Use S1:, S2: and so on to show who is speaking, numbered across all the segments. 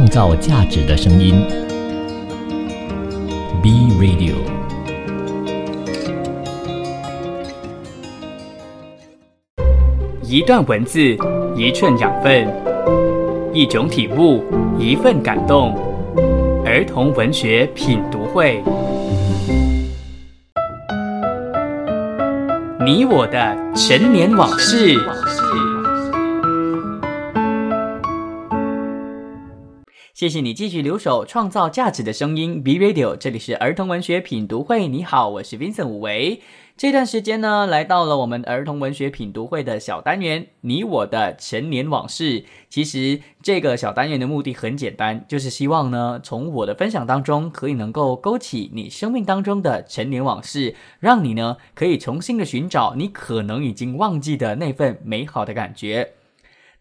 S1: 创造价值的声音。B Radio。
S2: 一段文字，一寸养分，一种体悟，一份感动。儿童文学品读会，你我的陈年往事。谢谢你继续留守，创造价值的声音 B Radio，这里是儿童文学品读会。你好，我是 Vincent 武维。这段时间呢，来到了我们儿童文学品读会的小单元——你我的陈年往事。其实这个小单元的目的很简单，就是希望呢，从我的分享当中，可以能够勾起你生命当中的陈年往事，让你呢可以重新的寻找你可能已经忘记的那份美好的感觉。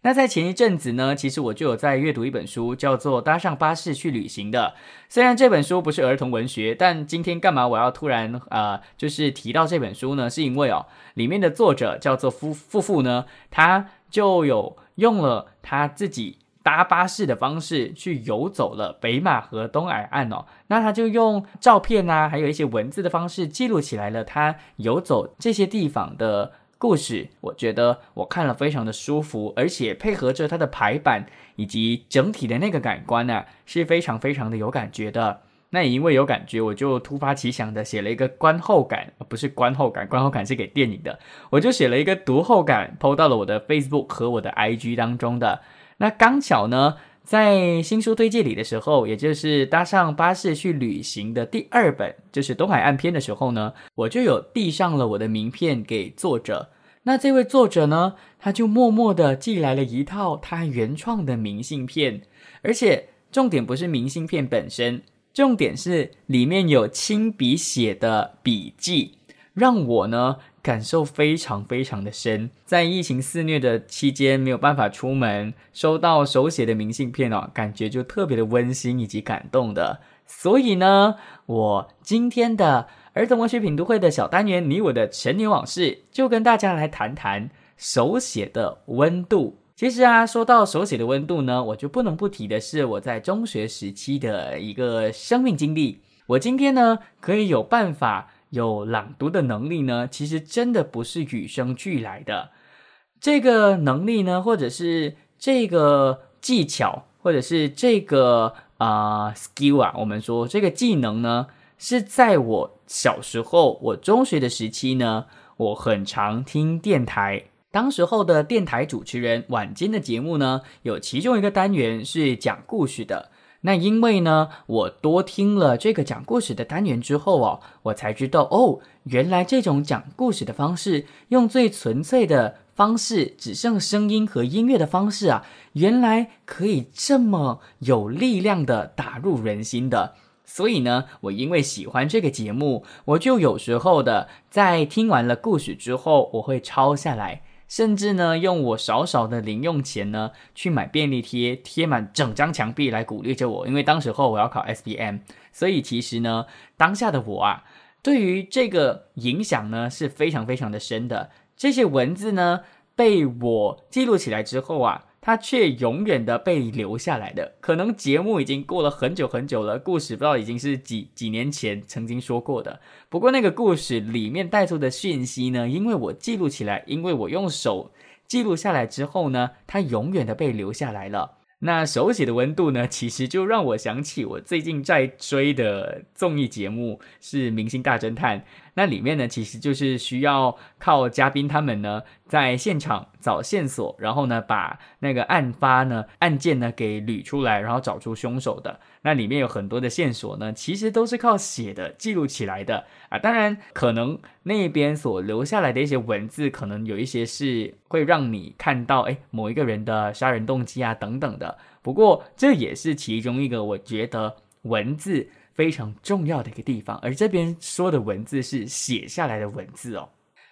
S2: 那在前一阵子呢，其实我就有在阅读一本书，叫做《搭上巴士去旅行》的。虽然这本书不是儿童文学，但今天干嘛我要突然呃，就是提到这本书呢？是因为哦，里面的作者叫做夫夫妇呢，他就有用了他自己搭巴士的方式去游走了北马和东海岸哦。那他就用照片啊，还有一些文字的方式记录起来了他游走这些地方的。故事，我觉得我看了非常的舒服，而且配合着它的排版以及整体的那个感官呢，是非常非常的有感觉的。那也因为有感觉，我就突发奇想的写了一个观后感，不是观后感，观后感是给电影的，我就写了一个读后感，PO 到了我的 Facebook 和我的 IG 当中的。那刚巧呢。在新书推荐里的时候，也就是搭上巴士去旅行的第二本，就是东海岸篇的时候呢，我就有递上了我的名片给作者。那这位作者呢，他就默默的寄来了一套他原创的明信片，而且重点不是明信片本身，重点是里面有亲笔写的笔记，让我呢。感受非常非常的深，在疫情肆虐的期间没有办法出门，收到手写的明信片哦，感觉就特别的温馨以及感动的。所以呢，我今天的儿童文学品读会的小单元，你我的成年往事，就跟大家来谈谈手写的温度。其实啊，说到手写的温度呢，我就不能不提的是我在中学时期的一个生命经历。我今天呢，可以有办法。有朗读的能力呢，其实真的不是与生俱来的。这个能力呢，或者是这个技巧，或者是这个啊 skill 啊，我们说这个技能呢，是在我小时候，我中学的时期呢，我很常听电台，当时候的电台主持人晚间的节目呢，有其中一个单元是讲故事的。那因为呢，我多听了这个讲故事的单元之后哦，我才知道哦，原来这种讲故事的方式，用最纯粹的方式，只剩声音和音乐的方式啊，原来可以这么有力量的打入人心的。所以呢，我因为喜欢这个节目，我就有时候的在听完了故事之后，我会抄下来。甚至呢，用我少少的零用钱呢，去买便利贴，贴满整张墙壁来鼓励着我。因为当时候我要考 S B M，所以其实呢，当下的我啊，对于这个影响呢是非常非常的深的。这些文字呢，被我记录起来之后啊。它却永远的被留下来的，可能节目已经过了很久很久了，故事不知道已经是几几年前曾经说过的。不过那个故事里面带出的讯息呢，因为我记录起来，因为我用手记录下来之后呢，它永远的被留下来了。那手写的温度呢，其实就让我想起我最近在追的综艺节目是《明星大侦探》。那里面呢，其实就是需要靠嘉宾他们呢，在现场找线索，然后呢，把那个案发呢案件呢给捋出来，然后找出凶手的。那里面有很多的线索呢，其实都是靠写的记录起来的啊。当然，可能那边所留下来的一些文字，可能有一些是会让你看到，哎，某一个人的杀人动机啊等等的。不过，这也是其中一个我觉得文字。非常重要的一个地方，而这边说的文字是写下来的文字哦。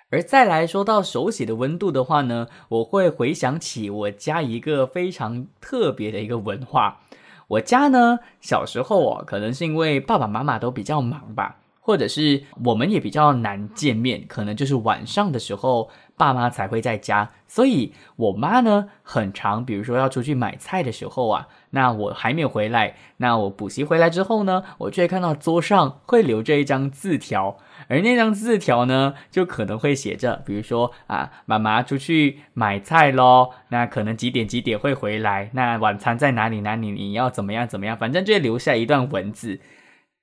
S2: 而再来说到手写的温度的话呢，我会回想起我家一个非常特别的一个文化。我家呢，小时候哦，可能是因为爸爸妈妈都比较忙吧，或者是我们也比较难见面，可能就是晚上的时候，爸妈才会在家，所以我妈呢，很常，比如说要出去买菜的时候啊，那我还没有回来，那我补习回来之后呢，我就会看到桌上会留着一张字条，而那张字条呢，就可能会写着，比如说啊，妈妈出去买菜喽，那可能几点几点会回来，那晚餐在哪里哪里，你要怎么样怎么样，反正就会留下一段文字。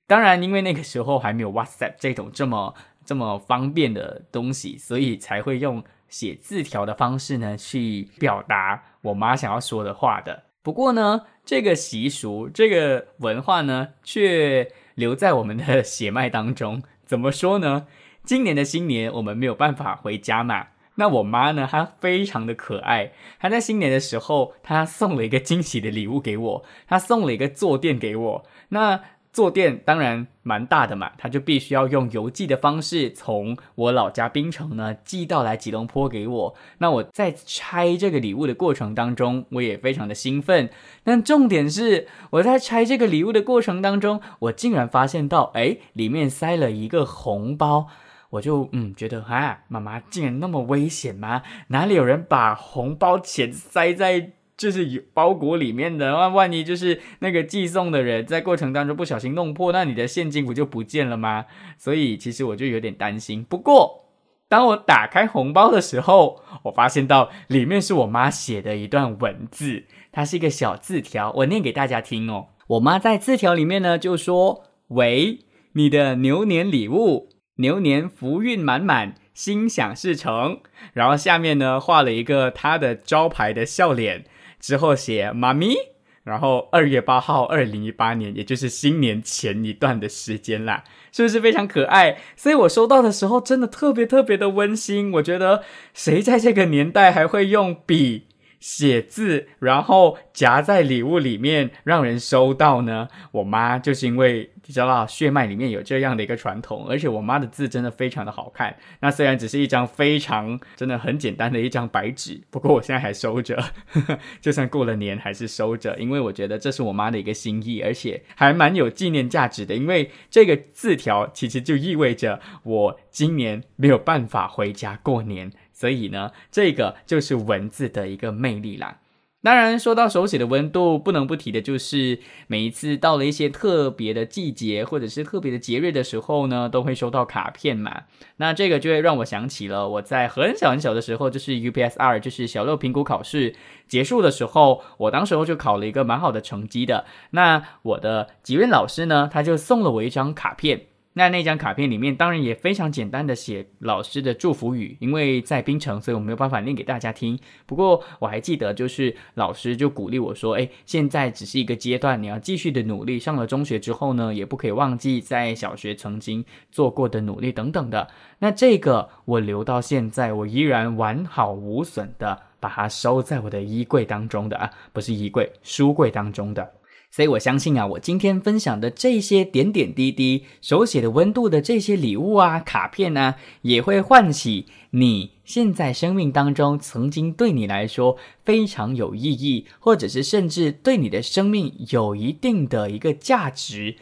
S2: 当然，因为那个时候还没有 WhatsApp 这种这么。这么方便的东西，所以才会用写字条的方式呢，去表达我妈想要说的话的。不过呢，这个习俗、这个文化呢，却留在我们的血脉当中。怎么说呢？今年的新年我们没有办法回家嘛，那我妈呢，她非常的可爱。她在新年的时候，她送了一个惊喜的礼物给我，她送了一个坐垫给我。那坐垫当然蛮大的嘛，他就必须要用邮寄的方式从我老家槟城呢寄到来吉隆坡给我。那我在拆这个礼物的过程当中，我也非常的兴奋。但重点是我在拆这个礼物的过程当中，我竟然发现到，哎，里面塞了一个红包。我就嗯觉得啊，妈妈竟然那么危险吗？哪里有人把红包钱塞在？就是有包裹里面的，万万一就是那个寄送的人在过程当中不小心弄破，那你的现金不就不见了吗？所以其实我就有点担心。不过当我打开红包的时候，我发现到里面是我妈写的一段文字，它是一个小字条，我念给大家听哦。我妈在字条里面呢就说：“喂，你的牛年礼物，牛年福运满满，心想事成。”然后下面呢画了一个她的招牌的笑脸。之后写妈咪，然后二月八号，二零一八年，也就是新年前一段的时间啦，是不是非常可爱？所以我收到的时候真的特别特别的温馨。我觉得谁在这个年代还会用笔？写字，然后夹在礼物里面让人收到呢。我妈就是因为你知道血脉里面有这样的一个传统，而且我妈的字真的非常的好看。那虽然只是一张非常真的很简单的一张白纸，不过我现在还收着，就算过了年还是收着，因为我觉得这是我妈的一个心意，而且还蛮有纪念价值的。因为这个字条其实就意味着我今年没有办法回家过年。所以呢，这个就是文字的一个魅力啦。当然，说到手写的温度，不能不提的就是每一次到了一些特别的季节或者是特别的节日的时候呢，都会收到卡片嘛。那这个就会让我想起了我在很小很小的时候，就是 UPSR，就是小六评估考试结束的时候，我当时候就考了一个蛮好的成绩的。那我的级任老师呢，他就送了我一张卡片。那那张卡片里面当然也非常简单的写老师的祝福语，因为在槟城，所以我没有办法念给大家听。不过我还记得，就是老师就鼓励我说：“哎，现在只是一个阶段，你要继续的努力。上了中学之后呢，也不可以忘记在小学曾经做过的努力等等的。”那这个我留到现在，我依然完好无损的把它收在我的衣柜当中的啊，不是衣柜，书柜当中的。所以我相信啊，我今天分享的这些点点滴滴、手写的温度的这些礼物啊、卡片呢，也会唤起你现在生命当中曾经对你来说非常有意义，或者是甚至对你的生命有一定的一个价值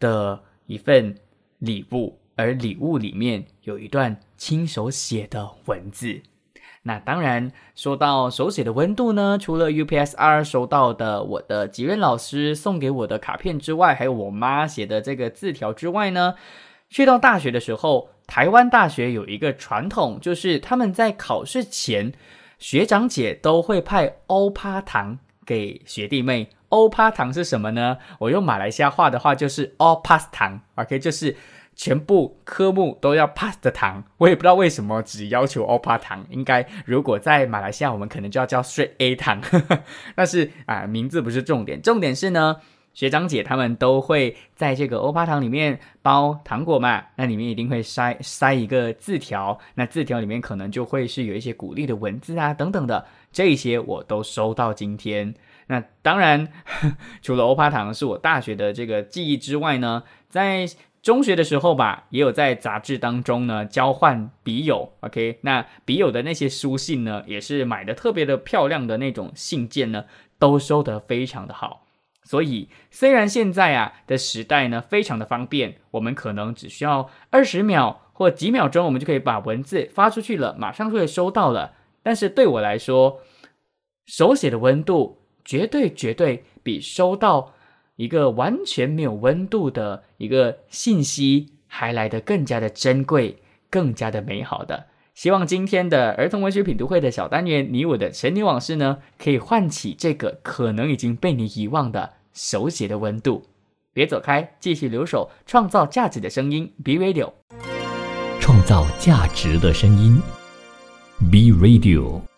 S2: 的一份礼物，而礼物里面有一段亲手写的文字。那当然，说到手写的温度呢，除了 UPSR 收到的我的吉任老师送给我的卡片之外，还有我妈写的这个字条之外呢，去到大学的时候，台湾大学有一个传统，就是他们在考试前，学长姐都会派欧趴糖给学弟妹。欧趴糖是什么呢？我用马来西亚话的话就是 all pass 糖，OK，就是。全部科目都要 pass 的糖，我也不知道为什么只要求 O 趴糖。应该如果在马来西亚，我们可能就要叫 straight A 糖。但是啊，名字不是重点，重点是呢，学长姐他们都会在这个欧趴糖里面包糖果嘛，那里面一定会塞塞一个字条，那字条里面可能就会是有一些鼓励的文字啊等等的，这些我都收到今天。那当然，除了欧趴糖是我大学的这个记忆之外呢，在中学的时候吧，也有在杂志当中呢交换笔友，OK，那笔友的那些书信呢，也是买的特别的漂亮的那种信件呢，都收得非常的好。所以虽然现在啊的时代呢非常的方便，我们可能只需要二十秒或几秒钟我们就可以把文字发出去了，马上就会收到了。但是对我来说，手写的温度绝对绝对比收到一个完全没有温度的一个信息还来得更加的珍贵，更加的美好的。希望今天的儿童文学品读会的小单元《你我的神女往事》呢，可以唤起这个可能已经被你遗忘的手写的温度。别走开，继续留守，创造价值的声音，B Radio，
S1: 创造价值的声音，B Radio。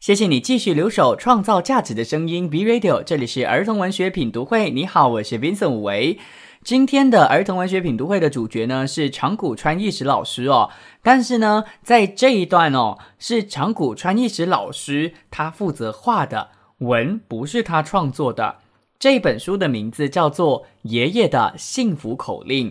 S2: 谢谢你继续留守，创造价值的声音，B Radio，这里是儿童文学品读会。你好，我是 Vincent 武维。今天的儿童文学品读会的主角呢是长谷川义史老师哦。但是呢，在这一段哦，是长谷川义史老师他负责画的文，不是他创作的。这本书的名字叫做《爷爷的幸福口令》。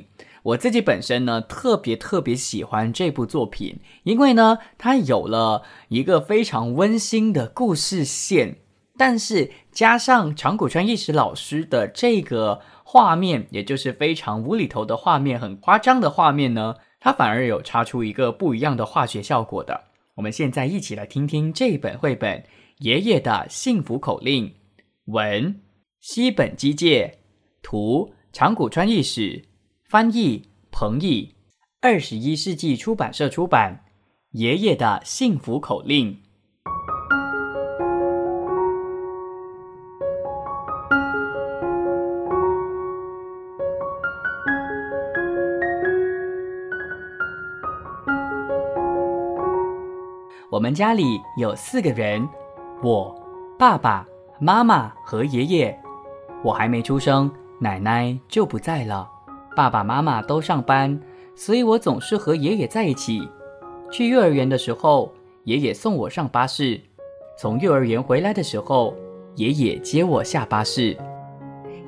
S2: 我自己本身呢，特别特别喜欢这部作品，因为呢，它有了一个非常温馨的故事线，但是加上长谷川义史老师的这个画面，也就是非常无厘头的画面，很夸张的画面呢，它反而有擦出一个不一样的化学效果的。我们现在一起来听听这本绘本《爷爷的幸福口令》，文西本基介，图长谷川义史。翻译彭毅，二十一世纪出版社出版《爷爷的幸福口令》。我们家里有四个人，我、爸爸妈妈和爷爷。我还没出生，奶奶就不在了。爸爸妈妈都上班，所以我总是和爷爷在一起。去幼儿园的时候，爷爷送我上巴士；从幼儿园回来的时候，爷爷接我下巴士。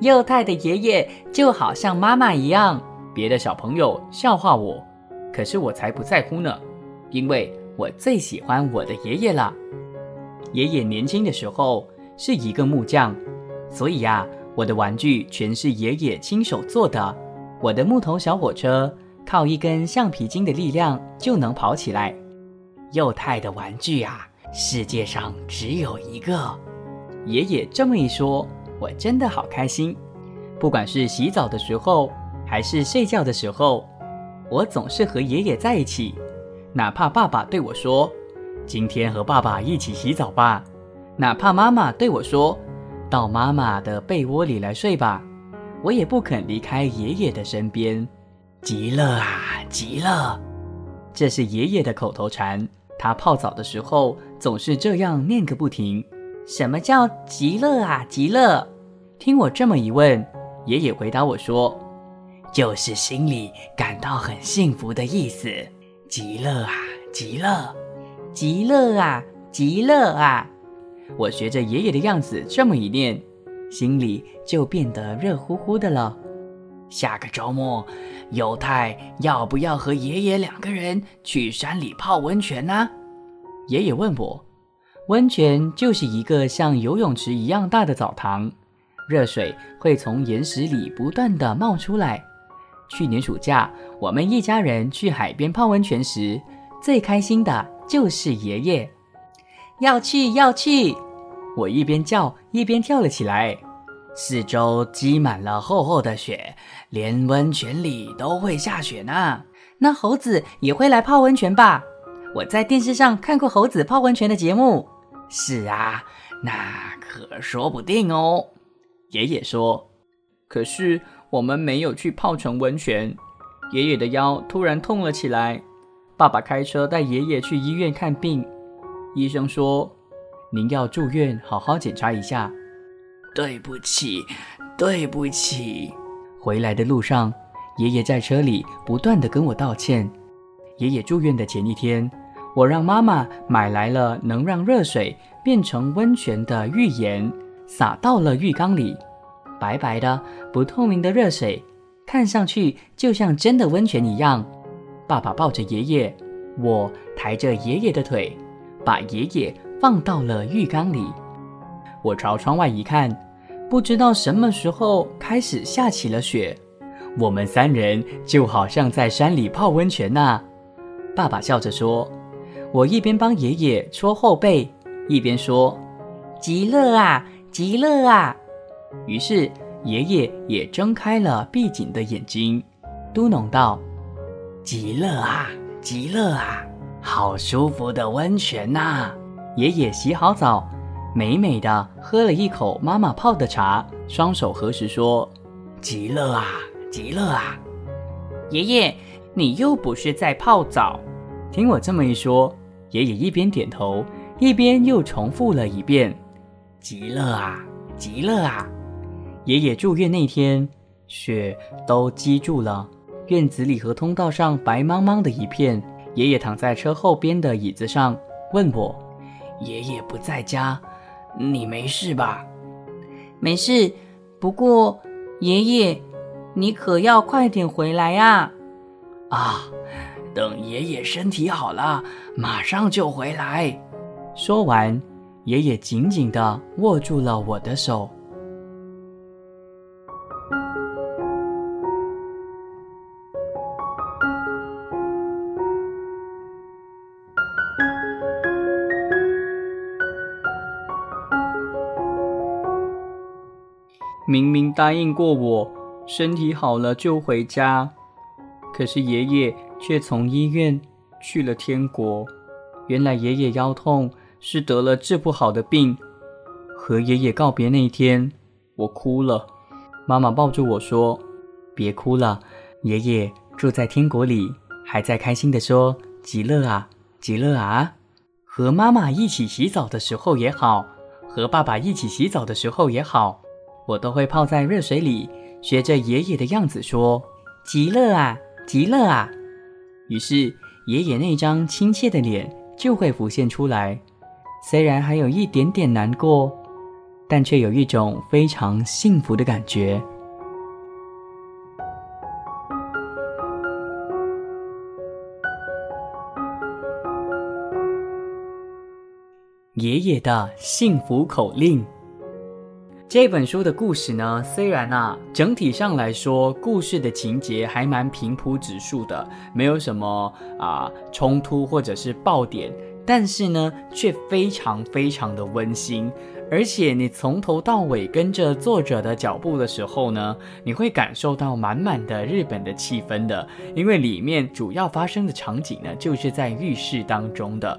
S2: 幼态的爷爷就好像妈妈一样，别的小朋友笑话我，可是我才不在乎呢，因为我最喜欢我的爷爷了。爷爷年轻的时候是一个木匠，所以呀，我的玩具全是爷爷亲手做的。我的木头小火车靠一根橡皮筋的力量就能跑起来。幼态的玩具啊，世界上只有一个。爷爷这么一说，我真的好开心。不管是洗澡的时候，还是睡觉的时候，我总是和爷爷在一起。哪怕爸爸对我说：“今天和爸爸一起洗澡吧。”哪怕妈妈对我说：“到妈妈的被窝里来睡吧。”我也不肯离开爷爷的身边，极乐啊，极乐！这是爷爷的口头禅，他泡澡的时候总是这样念个不停。什么叫极乐啊，极乐？听我这么一问，爷爷回答我说：“就是心里感到很幸福的意思。极乐啊，极乐，极乐啊，极乐啊！”我学着爷爷的样子这么一念。心里就变得热乎乎的了。下个周末，犹太要不要和爷爷两个人去山里泡温泉呢？爷爷问我。温泉就是一个像游泳池一样大的澡堂，热水会从岩石里不断的冒出来。去年暑假，我们一家人去海边泡温泉时，最开心的就是爷爷。要去，要去！我一边叫一边跳了起来，四周积满了厚厚的雪，连温泉里都会下雪呢。那猴子也会来泡温泉吧？我在电视上看过猴子泡温泉的节目。是啊，那可说不定哦。爷爷说。可是我们没有去泡成温泉。爷爷的腰突然痛了起来，爸爸开车带爷爷去医院看病。医生说。您要住院，好好检查一下。对不起，对不起。回来的路上，爷爷在车里不断的跟我道歉。爷爷住院的前一天，我让妈妈买来了能让热水变成温泉的浴盐，撒到了浴缸里。白白的、不透明的热水，看上去就像真的温泉一样。爸爸抱着爷爷，我抬着爷爷的腿，把爷爷。放到了浴缸里。我朝窗外一看，不知道什么时候开始下起了雪。我们三人就好像在山里泡温泉呐。”爸爸笑着说。我一边帮爷爷搓后背，一边说：“极乐啊，极乐啊！”于是爷爷也睁开了闭紧的眼睛，嘟哝道：“极乐啊，极乐啊，好舒服的温泉呐！”爷爷洗好澡，美美的喝了一口妈妈泡的茶，双手合十说：“极乐啊，极乐啊！”爷爷，你又不是在泡澡。听我这么一说。爷爷一边点头，一边又重复了一遍：“极乐啊，极乐啊！”爷爷住院那天，雪都积住了，院子里和通道上白茫茫的一片。爷爷躺在车后边的椅子上，问我：“爷爷不在家，你没事吧？”“没事，不过爷爷，你可要快点回来呀！”“啊。”等爷爷身体好了，马上就回来。说完，爷爷紧紧地握住了我的手。明明答应过我，身体好了就回家，可是爷爷。却从医院去了天国。原来爷爷腰痛是得了治不好的病。和爷爷告别那天，我哭了。妈妈抱住我说：“别哭了，爷爷住在天国里，还在开心地说极乐啊，极乐啊。”和妈妈一起洗澡的时候也好，和爸爸一起洗澡的时候也好，我都会泡在热水里，学着爷爷的样子说：“极乐啊，极乐啊。”于是，爷爷那张亲切的脸就会浮现出来，虽然还有一点点难过，但却有一种非常幸福的感觉。爷爷的幸福口令。这本书的故事呢，虽然啊，整体上来说，故事的情节还蛮平铺直述的，没有什么啊冲突或者是爆点，但是呢，却非常非常的温馨。而且你从头到尾跟着作者的脚步的时候呢，你会感受到满满的日本的气氛的，因为里面主要发生的场景呢，就是在浴室当中的。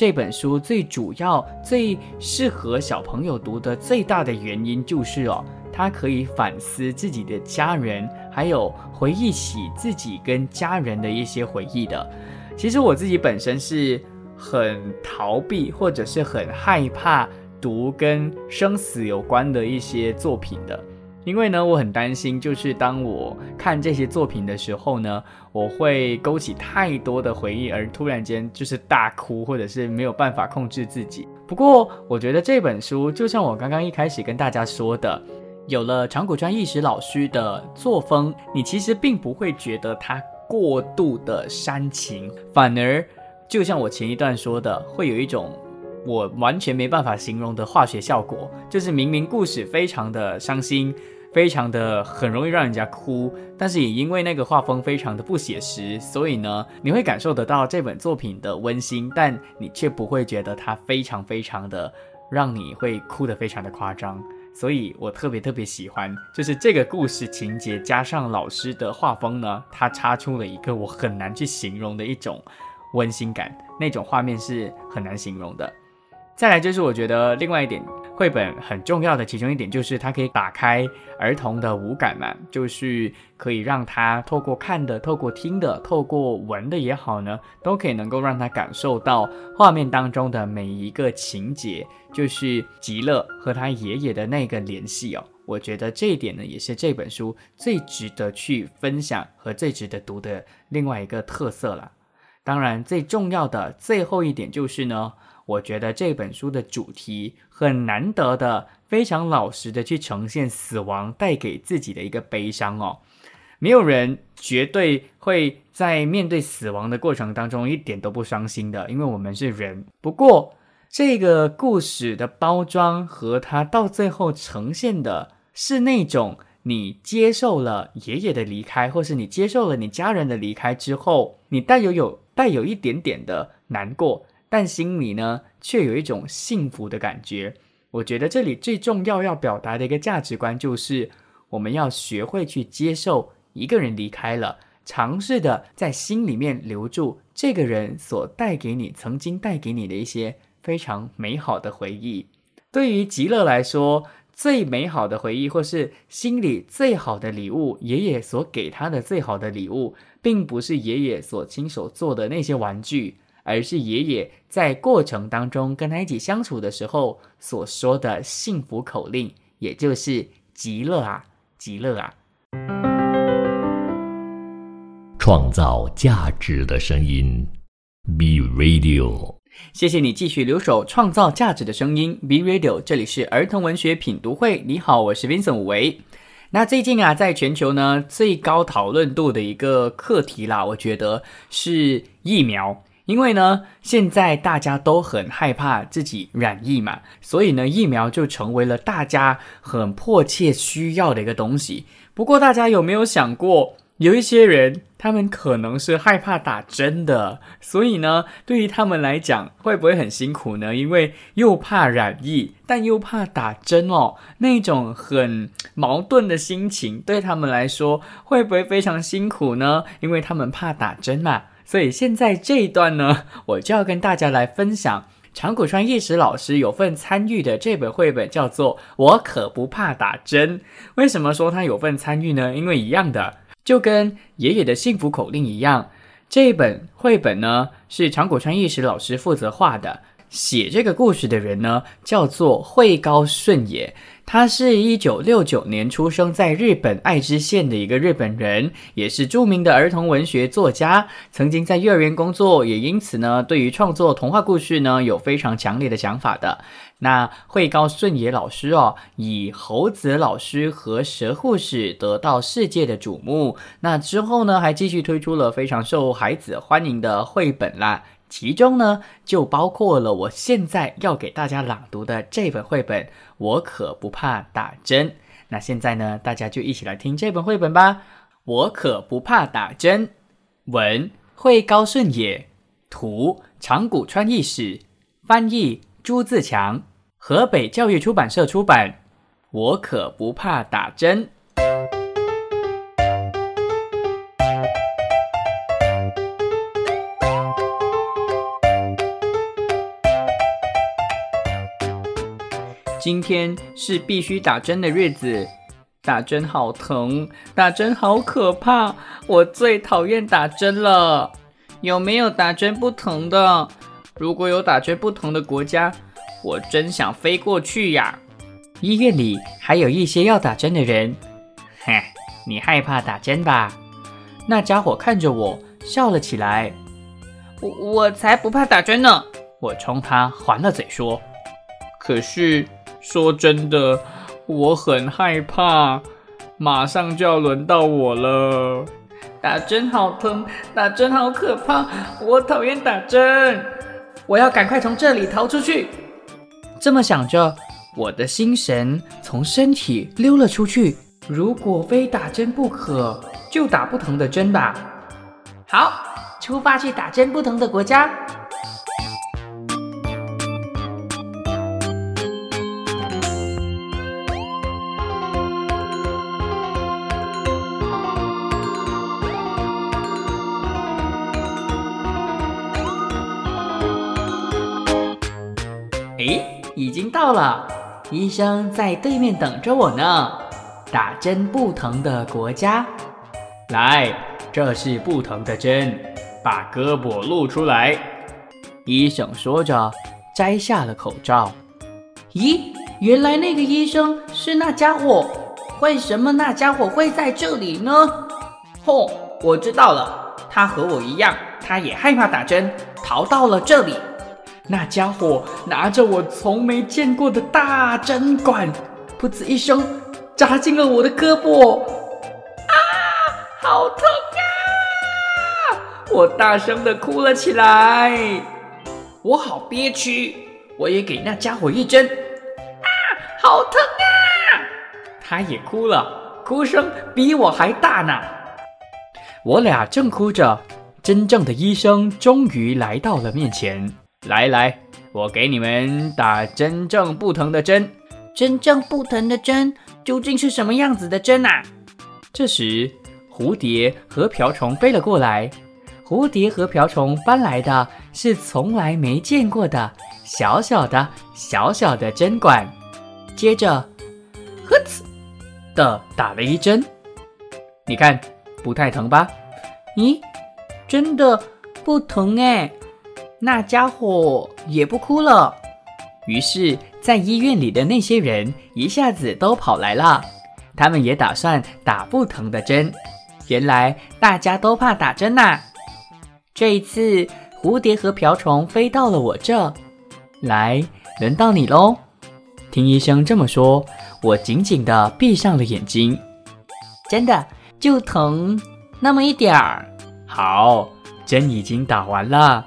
S2: 这本书最主要、最适合小朋友读的最大的原因就是哦，它可以反思自己的家人，还有回忆起自己跟家人的一些回忆的。其实我自己本身是很逃避，或者是很害怕读跟生死有关的一些作品的。因为呢，我很担心，就是当我看这些作品的时候呢，我会勾起太多的回忆，而突然间就是大哭，或者是没有办法控制自己。不过，我觉得这本书就像我刚刚一开始跟大家说的，有了长谷川义史老师的作风，你其实并不会觉得它过度的煽情，反而就像我前一段说的，会有一种。我完全没办法形容的化学效果，就是明明故事非常的伤心，非常的很容易让人家哭，但是也因为那个画风非常的不写实，所以呢，你会感受得到这本作品的温馨，但你却不会觉得它非常非常的让你会哭得非常的夸张。所以我特别特别喜欢，就是这个故事情节加上老师的画风呢，它插出了一个我很难去形容的一种温馨感，那种画面是很难形容的。再来就是我觉得另外一点，绘本很重要的其中一点就是它可以打开儿童的五感嘛，就是可以让他透过看的、透过听的、透过闻的也好呢，都可以能够让他感受到画面当中的每一个情节，就是极乐和他爷爷的那个联系哦。我觉得这一点呢，也是这本书最值得去分享和最值得读的另外一个特色了。当然，最重要的最后一点就是呢。我觉得这本书的主题很难得的，非常老实的去呈现死亡带给自己的一个悲伤哦。没有人绝对会在面对死亡的过程当中一点都不伤心的，因为我们是人。不过，这个故事的包装和它到最后呈现的是那种你接受了爷爷的离开，或是你接受了你家人的离开之后，你带有有带有一点点的难过，但心里呢却有一种幸福的感觉。我觉得这里最重要要表达的一个价值观就是，我们要学会去接受一个人离开了，尝试的在心里面留住这个人所带给你、曾经带给你的一些非常美好的回忆。对于吉乐来说，最美好的回忆或是心里最好的礼物，爷爷所给他的最好的礼物，并不是爷爷所亲手做的那些玩具。而是爷爷在过程当中跟他一起相处的时候所说的幸福口令，也就是“极乐啊，极乐啊”。
S1: 创造价值的声音，B Radio。
S2: 谢谢你继续留守创造价值的声音，B Radio。这里是儿童文学品读会。你好，我是 Vincent 武维。那最近啊，在全球呢最高讨论度的一个课题啦，我觉得是疫苗。因为呢，现在大家都很害怕自己染疫嘛，所以呢，疫苗就成为了大家很迫切需要的一个东西。不过，大家有没有想过，有一些人他们可能是害怕打针的，所以呢，对于他们来讲，会不会很辛苦呢？因为又怕染疫，但又怕打针哦，那种很矛盾的心情，对他们来说会不会非常辛苦呢？因为他们怕打针嘛。所以现在这一段呢，我就要跟大家来分享长谷川义史老师有份参与的这本绘本，叫做《我可不怕打针》。为什么说他有份参与呢？因为一样的，就跟爷爷的幸福口令一样，这一本绘本呢是长谷川义史老师负责画的。写这个故事的人呢，叫做惠高顺也。他是一九六九年出生在日本爱知县的一个日本人，也是著名的儿童文学作家。曾经在幼儿园工作，也因此呢，对于创作童话故事呢，有非常强烈的想法的。那惠高顺也老师哦，以猴子老师和蛇护士得到世界的瞩目。那之后呢，还继续推出了非常受孩子欢迎的绘本啦。其中呢，就包括了我现在要给大家朗读的这本绘本《我可不怕打针》。那现在呢，大家就一起来听这本绘本吧。《我可不怕打针》，文会高顺也，图长谷川义史，翻译朱自强，河北教育出版社出版。《我可不怕打针》。今天是必须打针的日子，打针好疼，打针好可怕，我最讨厌打针了。有没有打针不疼的？如果有打针不疼的国家，我真想飞过去呀。医院里还有一些要打针的人，嘿，你害怕打针吧？那家伙看着我笑了起来，我我才不怕打针呢。我冲他还了嘴说，可是。说真的，我很害怕，马上就要轮到我了。打针好疼，打针好可怕，我讨厌打针。我要赶快从这里逃出去。这么想着，我的心神从身体溜了出去。如果非打针不可，就打不疼的针吧。好，出发去打针不疼的国家。医生在对面等着我呢。打针不疼的国家，来，这是不疼的针，把胳膊露出来。医生说着，摘下了口罩。咦，原来那个医生是那家伙？为什么那家伙会在这里呢？哦，我知道了，他和我一样，他也害怕打针，逃到了这里。那家伙拿着我从没见过的大针管，噗呲一声扎进了我的胳膊，啊，好疼啊！我大声的哭了起来，我好憋屈，我也给那家伙一针，啊，好疼啊！他也哭了，哭声比我还大呢。我俩正哭着，真正的医生终于来到了面前。来来，我给你们打真正不疼的针。
S3: 真正不疼的针究竟是什么样子的针啊？
S2: 这时，蝴蝶和瓢虫飞了过来。蝴蝶和瓢虫搬来的是从来没见过的小小的、小小的针管。接着，呵呲的打了一针。你看，不太疼吧？
S3: 咦，真的不疼哎。那家伙也不哭了。
S2: 于是，在医院里的那些人一下子都跑来了，他们也打算打不疼的针。原来大家都怕打针呐。这一次，蝴蝶和瓢虫飞到了我这，来，轮到你喽。听医生这么说，我紧紧地闭上了眼睛。
S3: 真的就疼那么一点儿。
S2: 好，针已经打完了。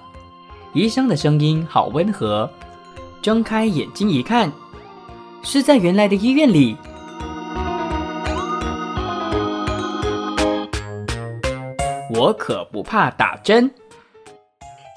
S2: 医生的声音好温和。睁开眼睛一看，是在原来的医院里。我可不怕打针，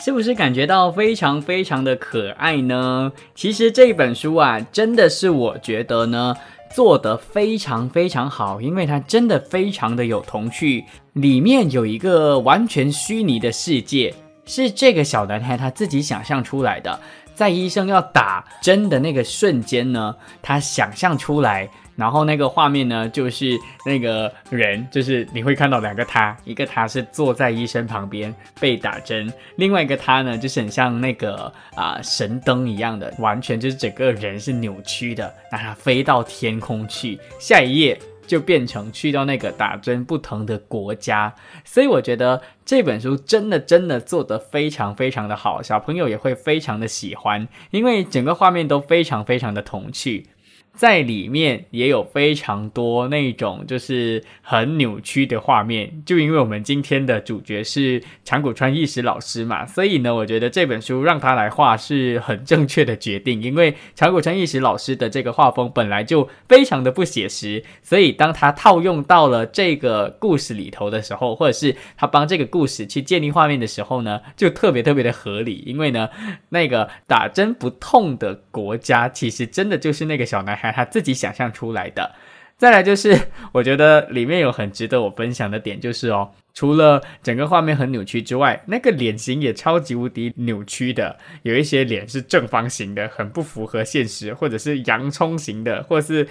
S2: 是不是感觉到非常非常的可爱呢？其实这本书啊，真的是我觉得呢做得非常非常好，因为它真的非常的有童趣，里面有一个完全虚拟的世界，是这个小男孩他自己想象出来的。在医生要打针的那个瞬间呢，他想象出来，然后那个画面呢，就是那个人，就是你会看到两个他，一个他是坐在医生旁边被打针，另外一个他呢，就是很像那个啊神灯一样的，完全就是整个人是扭曲的，让他飞到天空去。下一页。就变成去到那个打针不疼的国家，所以我觉得这本书真的真的做得非常非常的好，小朋友也会非常的喜欢，因为整个画面都非常非常的童趣。在里面也有非常多那种就是很扭曲的画面，就因为我们今天的主角是长谷川义史老师嘛，所以呢，我觉得这本书让他来画是很正确的决定，因为长谷川义史老师的这个画风本来就非常的不写实，所以当他套用到了这个故事里头的时候，或者是他帮这个故事去建立画面的时候呢，就特别特别的合理，因为呢，那个打针不痛的国家其实真的就是那个小男孩。他自己想象出来的。再来就是，我觉得里面有很值得我分享的点，就是哦，除了整个画面很扭曲之外，那个脸型也超级无敌扭曲的。有一些脸是正方形的，很不符合现实，或者是洋葱型的，或是。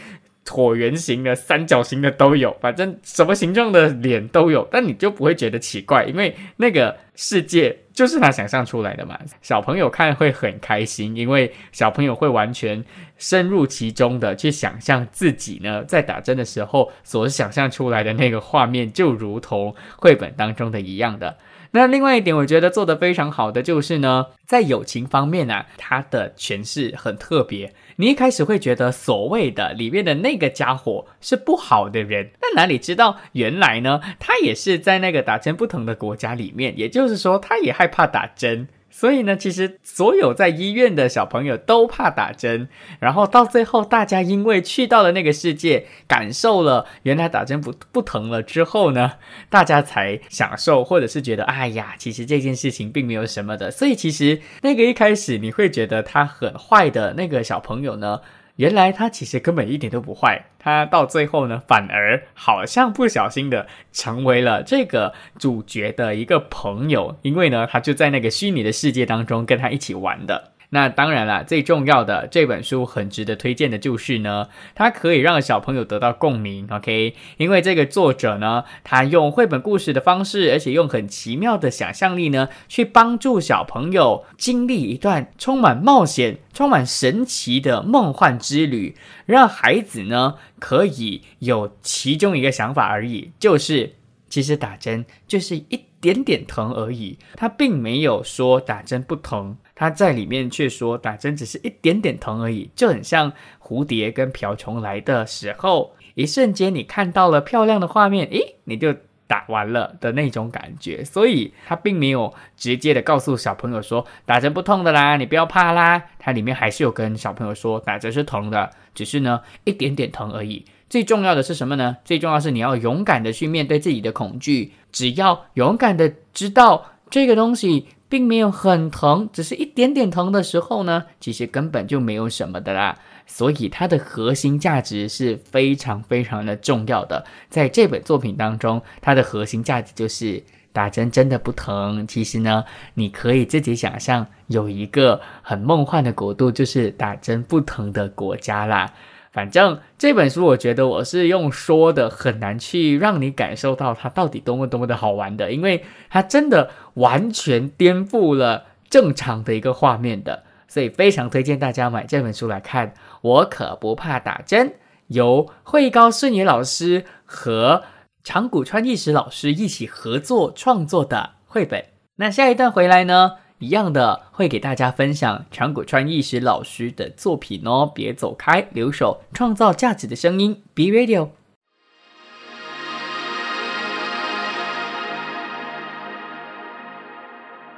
S2: 椭圆形的、三角形的都有，反正什么形状的脸都有，但你就不会觉得奇怪，因为那个世界就是他想象出来的嘛。小朋友看会很开心，因为小朋友会完全深入其中的去想象自己呢，在打针的时候所想象出来的那个画面，就如同绘本当中的一样的。那另外一点，我觉得做得非常好的就是呢，在友情方面啊，他的诠释很特别。你一开始会觉得所谓的里面的那个家伙是不好的人，但哪里知道原来呢，他也是在那个打针不同的国家里面，也就是说，他也害怕打针。所以呢，其实所有在医院的小朋友都怕打针，然后到最后，大家因为去到了那个世界，感受了原来打针不不疼了之后呢，大家才享受，或者是觉得，哎呀，其实这件事情并没有什么的。所以其实那个一开始你会觉得他很坏的那个小朋友呢。原来他其实根本一点都不坏，他到最后呢，反而好像不小心的成为了这个主角的一个朋友，因为呢，他就在那个虚拟的世界当中跟他一起玩的。那当然了，最重要的这本书很值得推荐的就是呢，它可以让小朋友得到共鸣，OK？因为这个作者呢，他用绘本故事的方式，而且用很奇妙的想象力呢，去帮助小朋友经历一段充满冒险、充满神奇的梦幻之旅，让孩子呢可以有其中一个想法而已，就是其实打针就是一点点疼而已，他并没有说打针不疼。他在里面却说打针只是一点点疼而已，就很像蝴蝶跟瓢虫来的时候，一瞬间你看到了漂亮的画面，诶，你就打完了的那种感觉。所以他并没有直接的告诉小朋友说打针不痛的啦，你不要怕啦。他里面还是有跟小朋友说打针是疼的，只是呢一点点疼而已。最重要的是什么呢？最重要是你要勇敢的去面对自己的恐惧。只要勇敢的知道这个东西并没有很疼，只是一点点疼的时候呢，其实根本就没有什么的啦。所以它的核心价值是非常非常的重要的。在这本作品当中，它的核心价值就是打针真的不疼。其实呢，你可以自己想象有一个很梦幻的国度，就是打针不疼的国家啦。反正这本书，我觉得我是用说的很难去让你感受到它到底多么多么的好玩的，因为它真的完全颠覆了正常的一个画面的，所以非常推荐大家买这本书来看。我可不怕打针，由惠高顺也老师和长谷川义史老师一起合作创作的绘本。那下一段回来呢？一样的会给大家分享长谷川义史老师的作品哦，别走开，留守创造价值的声音，Be Radio，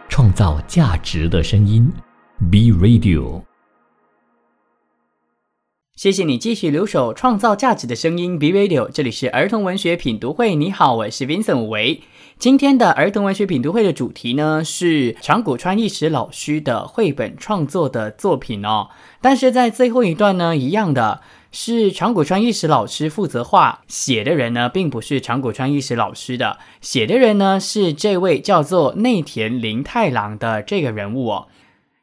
S1: 创造价值的声音，Be Radio。
S2: 谢谢你继续留守创造价值的声音，B Radio，这里是儿童文学品读会。你好，我是 Vincent 吴维。今天的儿童文学品读会的主题呢是长谷川义史老师的绘本创作的作品哦。但是在最后一段呢，一样的是长谷川义史老师负责画，写的人呢并不是长谷川义史老师的，写的人呢是这位叫做内田林太郎的这个人物哦。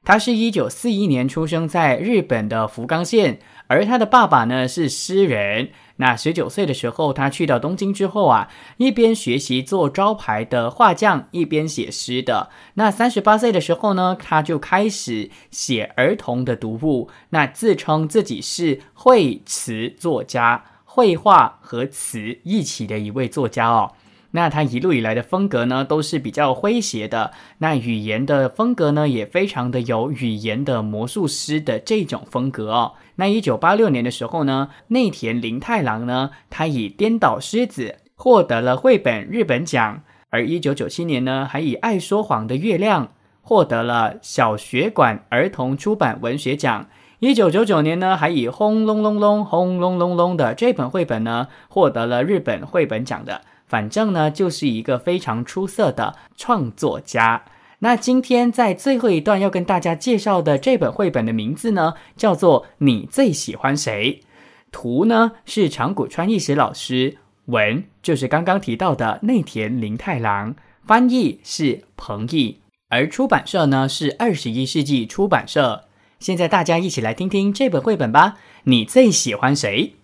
S2: 他是一九四一年出生在日本的福冈县。而他的爸爸呢是诗人。那十九岁的时候，他去到东京之后啊，一边学习做招牌的画匠，一边写诗的。那三十八岁的时候呢，他就开始写儿童的读物。那自称自己是绘词作家，绘画和词一起的一位作家哦。那他一路以来的风格呢，都是比较诙谐的。那语言的风格呢，也非常的有语言的魔术师的这种风格哦。那一九八六年的时候呢，内田林太郎呢，他以《颠倒狮子》获得了绘本日本奖。而一九九七年呢，还以《爱说谎的月亮》获得了小学馆儿童出版文学奖。一九九九年呢，还以《轰隆隆隆轰隆隆隆》的这本绘本呢，获得了日本绘本奖的。反正呢，就是一个非常出色的创作家。那今天在最后一段要跟大家介绍的这本绘本的名字呢，叫做《你最喜欢谁》。图呢是长谷川义史老师，文就是刚刚提到的内田林太郎，翻译是彭毅，而出版社呢是二十一世纪出版社。现在大家一起来听听这本绘本吧。你最喜欢谁？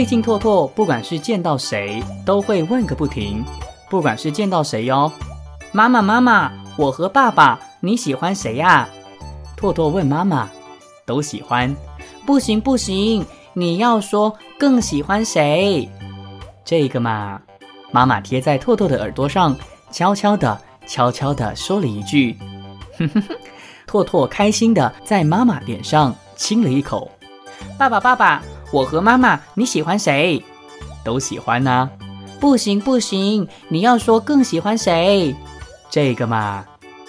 S2: 最近，拓拓不管是见到谁，都会问个不停。不管是见到谁哟，妈妈妈妈，我和爸爸，你喜欢谁呀？拓拓问妈妈，都喜欢。不行不行，你要说更喜欢谁？这个嘛，妈妈贴在拓拓的耳朵上，悄悄的、悄悄的说了一句。哼哼哼，拓拓开心的在妈妈脸上亲了一口。爸爸爸爸。我和妈妈，你喜欢谁？都喜欢呢。不行不行，你要说更喜欢谁？这个嘛，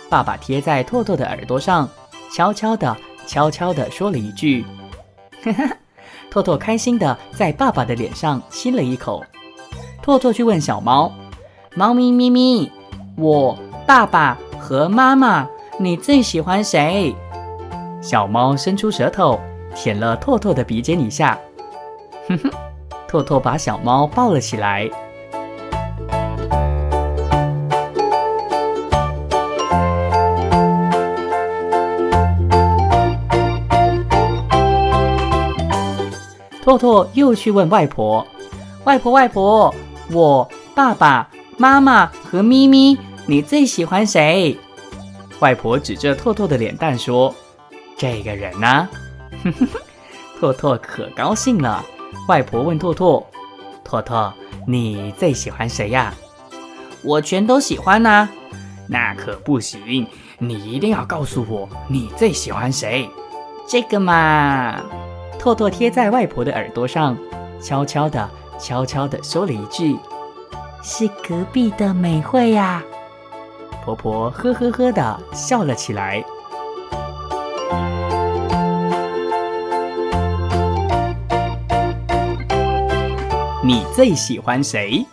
S2: 爸爸贴在拓拓的耳朵上，悄悄的、悄悄的说了一句。哈哈，拓拓开心的在爸爸的脸上亲了一口。拓拓去问小猫：“猫咪咪咪，我爸爸和妈妈，你最喜欢谁？”小猫伸出舌头舔了拓拓的鼻尖一下。哼哼，拓拓把小猫抱了起来。拓拓又去问外婆：“外婆，外婆，我爸爸妈妈和咪咪，你最喜欢谁？”外婆指着拓拓的脸蛋说：“这个人呢？”哼哼哼，拓拓可高兴了。外婆问拓拓：“拓拓，你最喜欢谁呀？”“我全都喜欢呐。”“那可不行，你一定要告诉我你最喜欢谁。”“这个嘛。”拓拓贴在外婆的耳朵上，悄悄的、悄悄的说了一句：“
S3: 是隔壁的美惠呀。
S2: 婆婆呵呵呵的笑了起来。你最喜欢谁？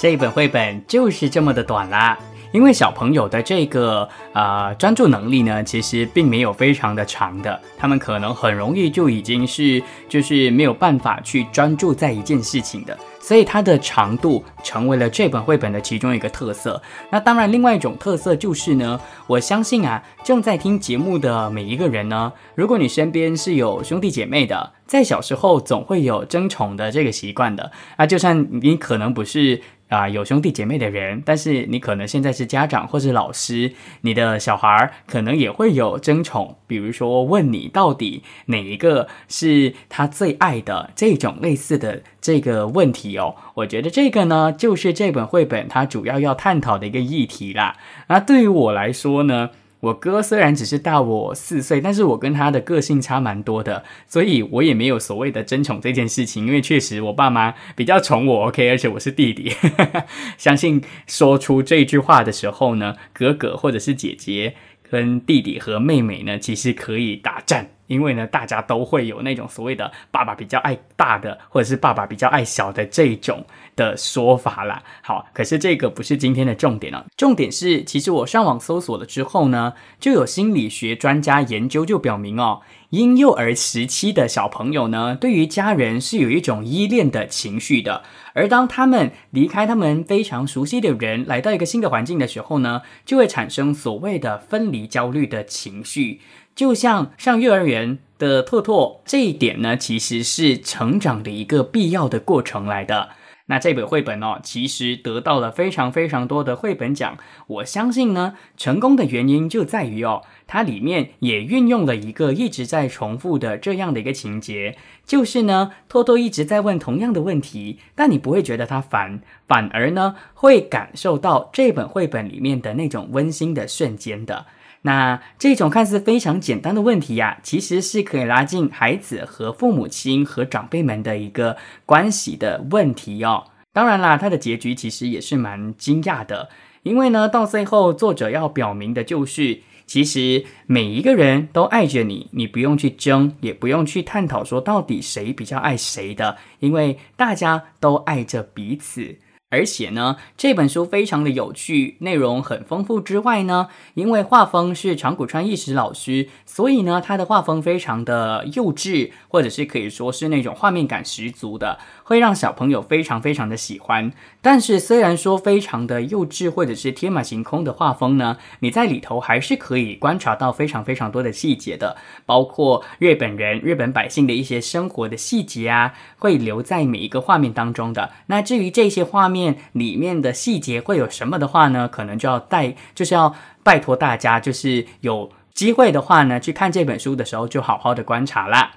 S2: 这本绘本就是这么的短啦，因为小朋友的这个呃专注能力呢，其实并没有非常的长的，他们可能很容易就已经是就是没有办法去专注在一件事情的。所以它的长度成为了这本绘本的其中一个特色。那当然，另外一种特色就是呢，我相信啊，正在听节目的每一个人呢，如果你身边是有兄弟姐妹的，在小时候总会有争宠的这个习惯的啊，就算你可能不是。啊，有兄弟姐妹的人，但是你可能现在是家长或是老师，你的小孩可能也会有争宠，比如说问你到底哪一个是他最爱的这种类似的这个问题哦。我觉得这个呢，就是这本绘本它主要要探讨的一个议题啦。那对于我来说呢？我哥虽然只是大我四岁，但是我跟他的个性差蛮多的，所以我也没有所谓的争宠这件事情。因为确实我爸妈比较宠我，OK，而且我是弟弟。相信说出这句话的时候呢，哥哥或者是姐姐跟弟弟和妹妹呢，其实可以打战。因为呢，大家都会有那种所谓的爸爸比较爱大的，或者是爸爸比较爱小的这种的说法啦。好，可是这个不是今天的重点了。重点是，其实我上网搜索了之后呢，就有心理学专家研究就表明哦，婴幼儿时期的小朋友呢，对于家人是有一种依恋的情绪的。而当他们离开他们非常熟悉的人，来到一个新的环境的时候呢，就会产生所谓的分离焦虑的情绪。就像上幼儿园的拓拓这一点呢，其实是成长的一个必要的过程来的。那这本绘本哦，其实得到了非常非常多的绘本奖。我相信呢，成功的原因就在于哦，它里面也运用了一个一直在重复的这样的一个情节，就是呢，托托一直在问同样的问题，但你不会觉得他烦，反而呢，会感受到这本绘本里面的那种温馨的瞬间的。那这种看似非常简单的问题呀，其实是可以拉近孩子和父母亲和长辈们的一个关系的问题哦。当然啦，它的结局其实也是蛮惊讶的，因为呢，到最后作者要表明的就是，其实每一个人都爱着你，你不用去争，也不用去探讨说到底谁比较爱谁的，因为大家都爱着彼此。而且呢，这本书非常的有趣，内容很丰富。之外呢，因为画风是长谷川义史老师，所以呢，他的画风非常的幼稚，或者是可以说是那种画面感十足的，会让小朋友非常非常的喜欢。但是虽然说非常的幼稚，或者是天马行空的画风呢，你在里头还是可以观察到非常非常多的细节的，包括日本人、日本百姓的一些生活的细节啊，会留在每一个画面当中的。那至于这些画面，里面的细节会有什么的话呢？可能就要带，就是要拜托大家，就是有机会的话呢，去看这本书的时候，就好好的观察啦。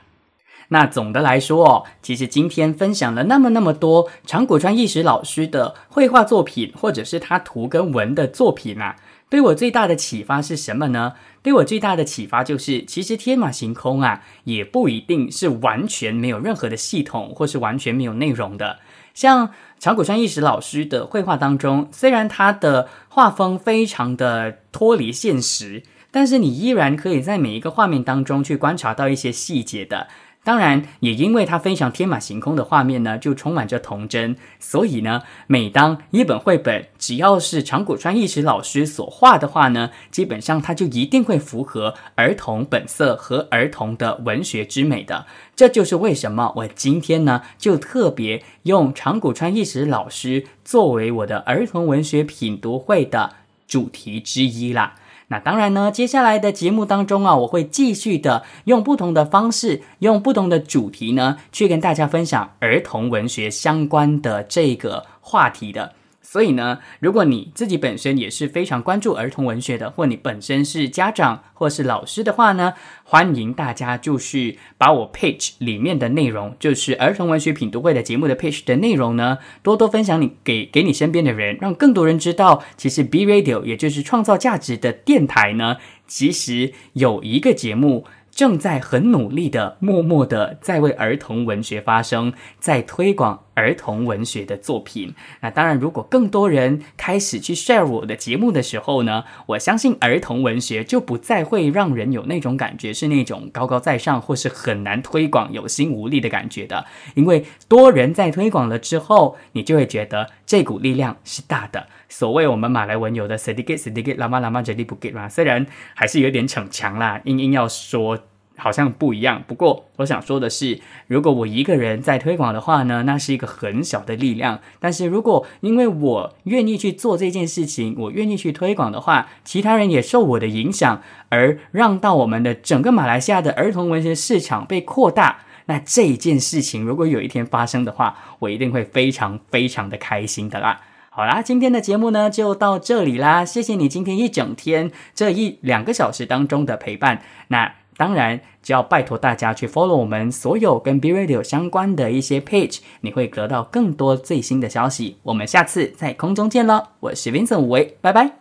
S2: 那总的来说哦，其实今天分享了那么那么多长谷川义史老师的绘画作品，或者是他图跟文的作品啊，对我最大的启发是什么呢？对我最大的启发就是，其实天马行空啊，也不一定是完全没有任何的系统，或是完全没有内容的。像长谷川义史老师的绘画当中，虽然他的画风非常的脱离现实，但是你依然可以在每一个画面当中去观察到一些细节的。当然，也因为他非常天马行空的画面呢，就充满着童真。所以呢，每当一本绘本只要是长谷川义史老师所画的话呢，基本上他就一定会符合儿童本色和儿童的文学之美的。这就是为什么我今天呢，就特别用长谷川义史老师作为我的儿童文学品读会的主题之一啦。那当然呢，接下来的节目当中啊，我会继续的用不同的方式，用不同的主题呢，去跟大家分享儿童文学相关的这个话题的。所以呢，如果你自己本身也是非常关注儿童文学的，或你本身是家长或是老师的话呢，欢迎大家就是把我 page 里面的内容，就是儿童文学品读会的节目的 page 的内容呢，多多分享你给给你身边的人，让更多人知道，其实 B Radio 也就是创造价值的电台呢，其实有一个节目。正在很努力的、默默的在为儿童文学发声，在推广儿童文学的作品。那当然，如果更多人开始去 share 我的节目的时候呢，我相信儿童文学就不再会让人有那种感觉，是那种高高在上或是很难推广、有心无力的感觉的。因为多人在推广了之后，你就会觉得这股力量是大的。所谓我们马来文有的 sedikit sedikit lama lama jadi bukit 嘛，虽然还是有点逞强啦，硬硬要说好像不一样。不过我想说的是，如果我一个人在推广的话呢，那是一个很小的力量。但是如果因为我愿意去做这件事情，我愿意去推广的话，其他人也受我的影响，而让到我们的整个马来西亚的儿童文学市场被扩大，那这件事情如果有一天发生的话，我一定会非常非常的开心的啦。好啦，今天的节目呢就到这里啦，谢谢你今天一整天这一两个小时当中的陪伴。那当然就要拜托大家去 follow 我们所有跟 B Radio 相关的一些 page，你会得到更多最新的消息。我们下次在空中见了，我是 Vincent 吴为，拜拜。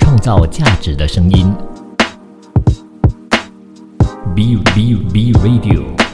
S1: 创造价值的声音，B B B Radio。